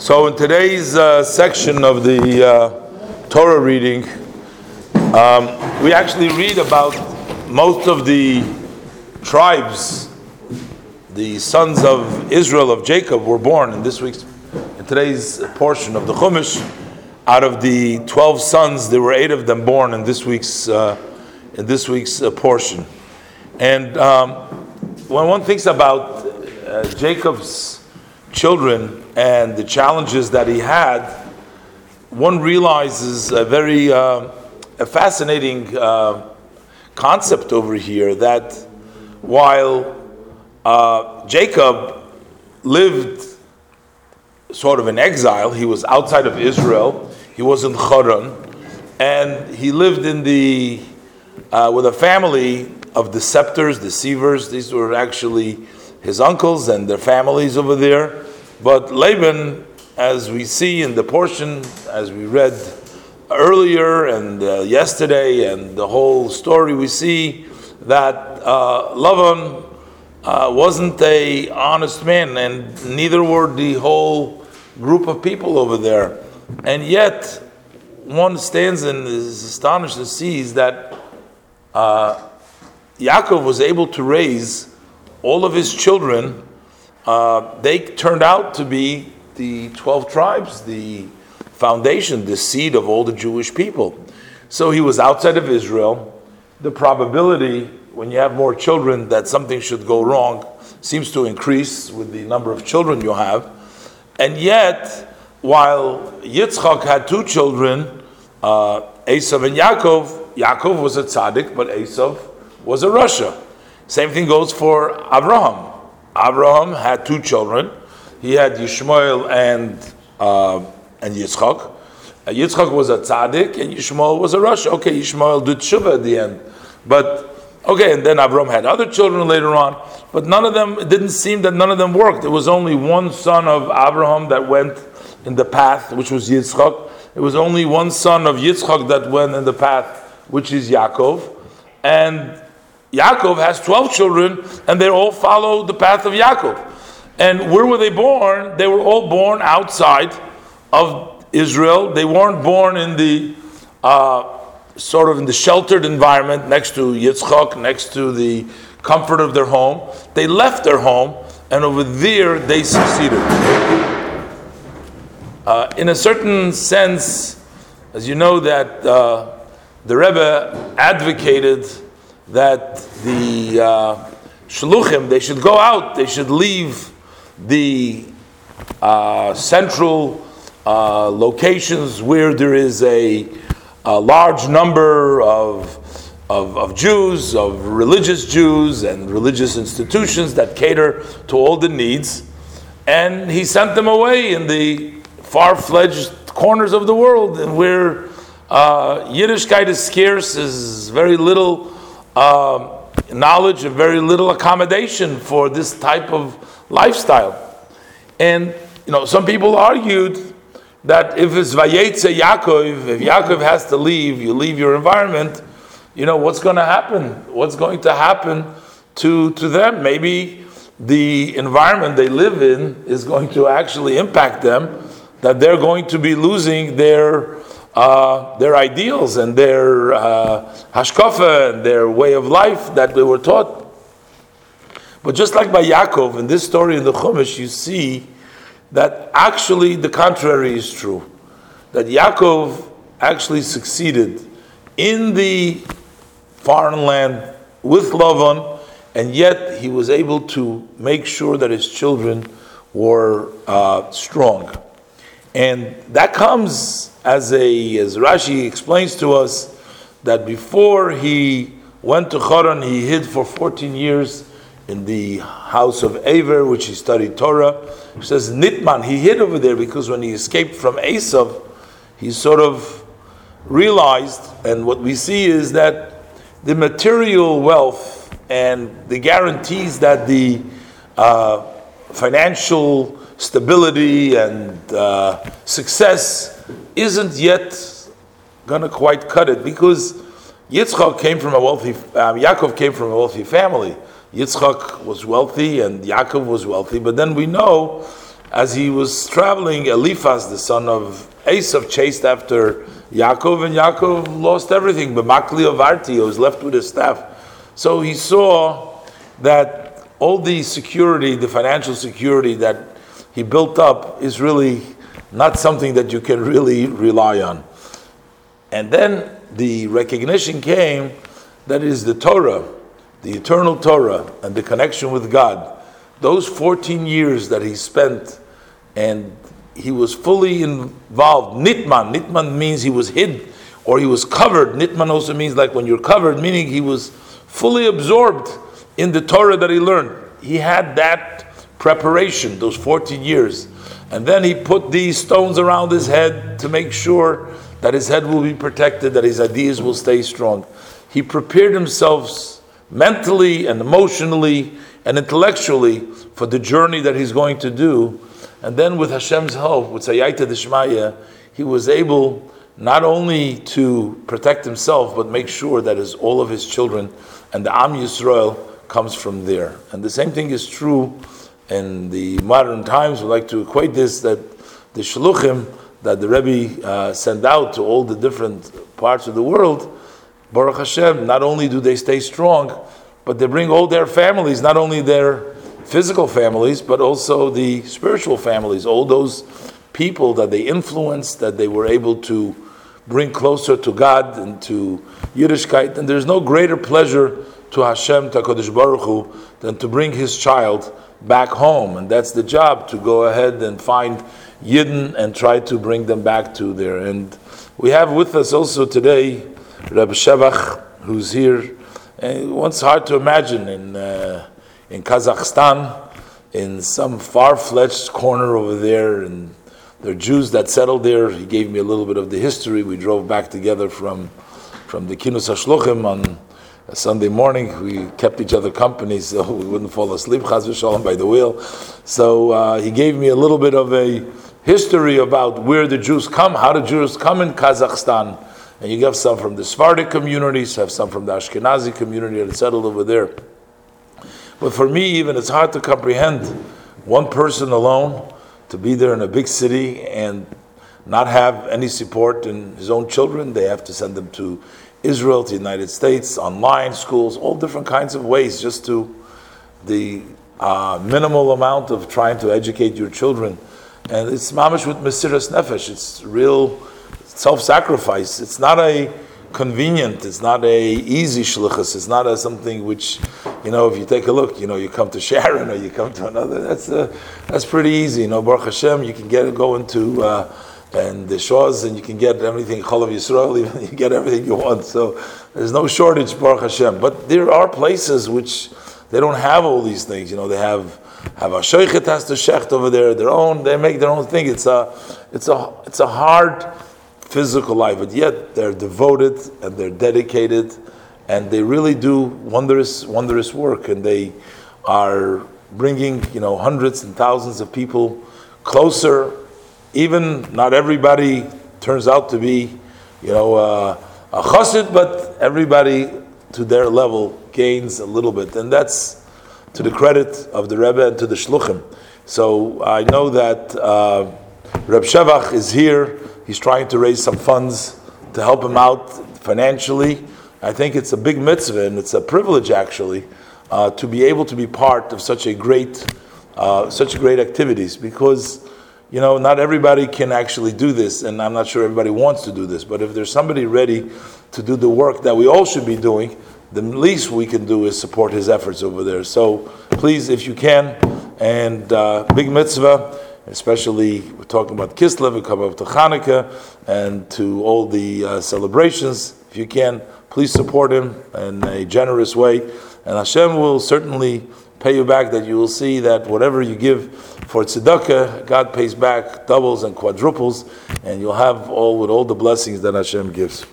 So, in today's uh, section of the uh, Torah reading, um, we actually read about most of the tribes, the sons of Israel of Jacob, were born in this week's, in today's portion of the Chumash. Out of the twelve sons, there were eight of them born in this week's uh, in this week's uh, portion. And um, when one thinks about uh, Jacob's children and the challenges that he had, one realizes a very uh, a fascinating uh, concept over here that while uh, Jacob lived sort of in exile, he was outside of Israel, he was in Haran, and he lived in the uh, with a family of deceptors, deceivers. These were actually his uncles and their families over there. But Laban, as we see in the portion, as we read earlier and uh, yesterday, and the whole story, we see that uh, Laban uh, wasn't a honest man, and neither were the whole group of people over there. And yet, one stands and is astonished and sees that uh, Yaakov was able to raise all of his children. Uh, they turned out to be the 12 tribes, the foundation, the seed of all the Jewish people. So he was outside of Israel. The probability, when you have more children, that something should go wrong seems to increase with the number of children you have. And yet, while Yitzchak had two children, uh, Esav and Yaakov, Yaakov was a tzaddik, but Esav was a rasha. Same thing goes for Abraham. Abraham had two children. He had Yishmael and uh, and Yitzchak. Uh, Yitzchak was a tzaddik, and Yishmael was a rasha. Okay, Yishmael did tshuva at the end, but okay, and then Abraham had other children later on. But none of them. It didn't seem that none of them worked. There was only one son of Abraham that went in the path, which was Yitzchak. It was only one son of Yitzchak that went in the path, which is Yaakov. And Yaakov has 12 children, and they all follow the path of Yaakov. And where were they born? They were all born outside of Israel. They weren't born in the uh, sort of in the sheltered environment next to Yitzchak, next to the comfort of their home. They left their home, and over there they succeeded. Uh, in a certain sense, as you know, that uh, the Rebbe advocated that the uh, shluchim they should go out, they should leave the uh, central uh, locations where there is a, a large number of, of, of Jews, of religious Jews, and religious institutions that cater to all the needs, and he sent them away in the far-fledged corners of the world, and where uh, Yiddishkeit is scarce, is very little uh, knowledge and very little accommodation for this type of lifestyle. And you know, some people argued that if it's Vayetze Yaakov, if Yaakov has to leave, you leave your environment, you know, what's going to happen? What's going to happen to, to them? Maybe the environment they live in is going to actually impact them, that they're going to be losing their uh, their ideals and their uh, hashkafa and their way of life that they were taught. But just like by Yaakov, in this story in the Chumash, you see that actually the contrary is true. That Yaakov actually succeeded in the foreign land with Lavan, and yet he was able to make sure that his children were uh, strong. And that comes as a, as Rashi explains to us, that before he went to Haran, he hid for 14 years in the house of Aver, which he studied Torah. He says Nitman, he hid over there because when he escaped from Esav, he sort of realized, and what we see is that the material wealth and the guarantees that the uh, financial stability and uh, success isn't yet going to quite cut it because Yitzchak came from a wealthy, um, Yaakov came from a wealthy family. Yitzchak was wealthy and Yaakov was wealthy, but then we know as he was traveling, Eliphaz, the son of Esav, chased after Yaakov, and Yaakov lost everything. But of Arti was left with his staff. So he saw that all the security, the financial security that he built up, is really not something that you can really rely on. And then the recognition came that is the Torah, the eternal Torah, and the connection with God. Those 14 years that he spent and he was fully involved. Nitman, Nitman means he was hid or he was covered. Nitman also means like when you're covered, meaning he was fully absorbed in the Torah that he learned. He had that preparation, those 14 years. And then he put these stones around his head to make sure that his head will be protected, that his ideas will stay strong. He prepared himself mentally and emotionally and intellectually for the journey that he's going to do. And then with Hashem's help, with Sayyata Dishmaya, he was able not only to protect himself, but make sure that his, all of his children and the Am Yisrael comes from there. And the same thing is true in the modern times. We like to equate this that the Shluchim that the Rebbe uh, sent out to all the different parts of the world, Baruch Hashem, not only do they stay strong, but they bring all their families, not only their physical families, but also the spiritual families, all those people that they influenced, that they were able to bring closer to God and to Yiddishkeit. And there's no greater pleasure to Hashem, to Baruch Hu, than to bring his child back home. And that's the job, to go ahead and find Yidden and try to bring them back to there. And we have with us also today Rabbi Shevach, who's here. And once hard to imagine in, uh, in Kazakhstan, in some far-fetched corner over there, and there are Jews that settled there. He gave me a little bit of the history. We drove back together from, from the Kinus HaShluchim on Sunday morning. We kept each other company so we wouldn't fall asleep, chaz v'shalom, by the wheel. So uh, he gave me a little bit of a history about where the Jews come, how the Jews come in Kazakhstan. And you have some from the Sephardic communities, have some from the Ashkenazi community that settled over there. But for me, even, it's hard to comprehend one person alone to be there in a big city and not have any support in his own children. They have to send them to Israel, to the United States, online schools, all different kinds of ways, just to the uh, minimal amount of trying to educate your children. And it's mamish with Mesiras Nefesh. It's real self-sacrifice. It's not a convenient. It's not a easy shlichus. It's not a something which, you know, if you take a look, you know, you come to Sharon or you come to another. That's a, that's pretty easy. You know, Baruch Hashem, you can get go into uh, and the shores and you can get everything. Cholav Yisrael, you get everything you want. So there's no shortage, Baruch Hashem. But there are places which they don't have all these things. You know, they have have a sheikhet has to shecht over there, their own. They make their own thing. It's a it's a it's a hard physical life, but yet they're devoted and they're dedicated, and they really do wondrous, wondrous work, and they are bringing you know hundreds and thousands of people closer. Even not everybody turns out to be you know uh, a chassid, but everybody to their level gains a little bit, and that's to the credit of the Rebbe and to the Shluchim. So I know that uh, Reb Shevach is here He's trying to raise some funds to help him out financially. I think it's a big mitzvah and it's a privilege actually uh, to be able to be part of such a great, uh, such great activities because you know not everybody can actually do this, and I'm not sure everybody wants to do this. But if there's somebody ready to do the work that we all should be doing, the least we can do is support his efforts over there. So please, if you can, and uh, big mitzvah especially we're talking about Kislev, we come up to Hanukkah, and to all the uh, celebrations. If you can, please support him in a generous way, and Hashem will certainly pay you back. That you will see that whatever you give for tzedakah, God pays back doubles and quadruples, and you'll have all with all the blessings that Hashem gives.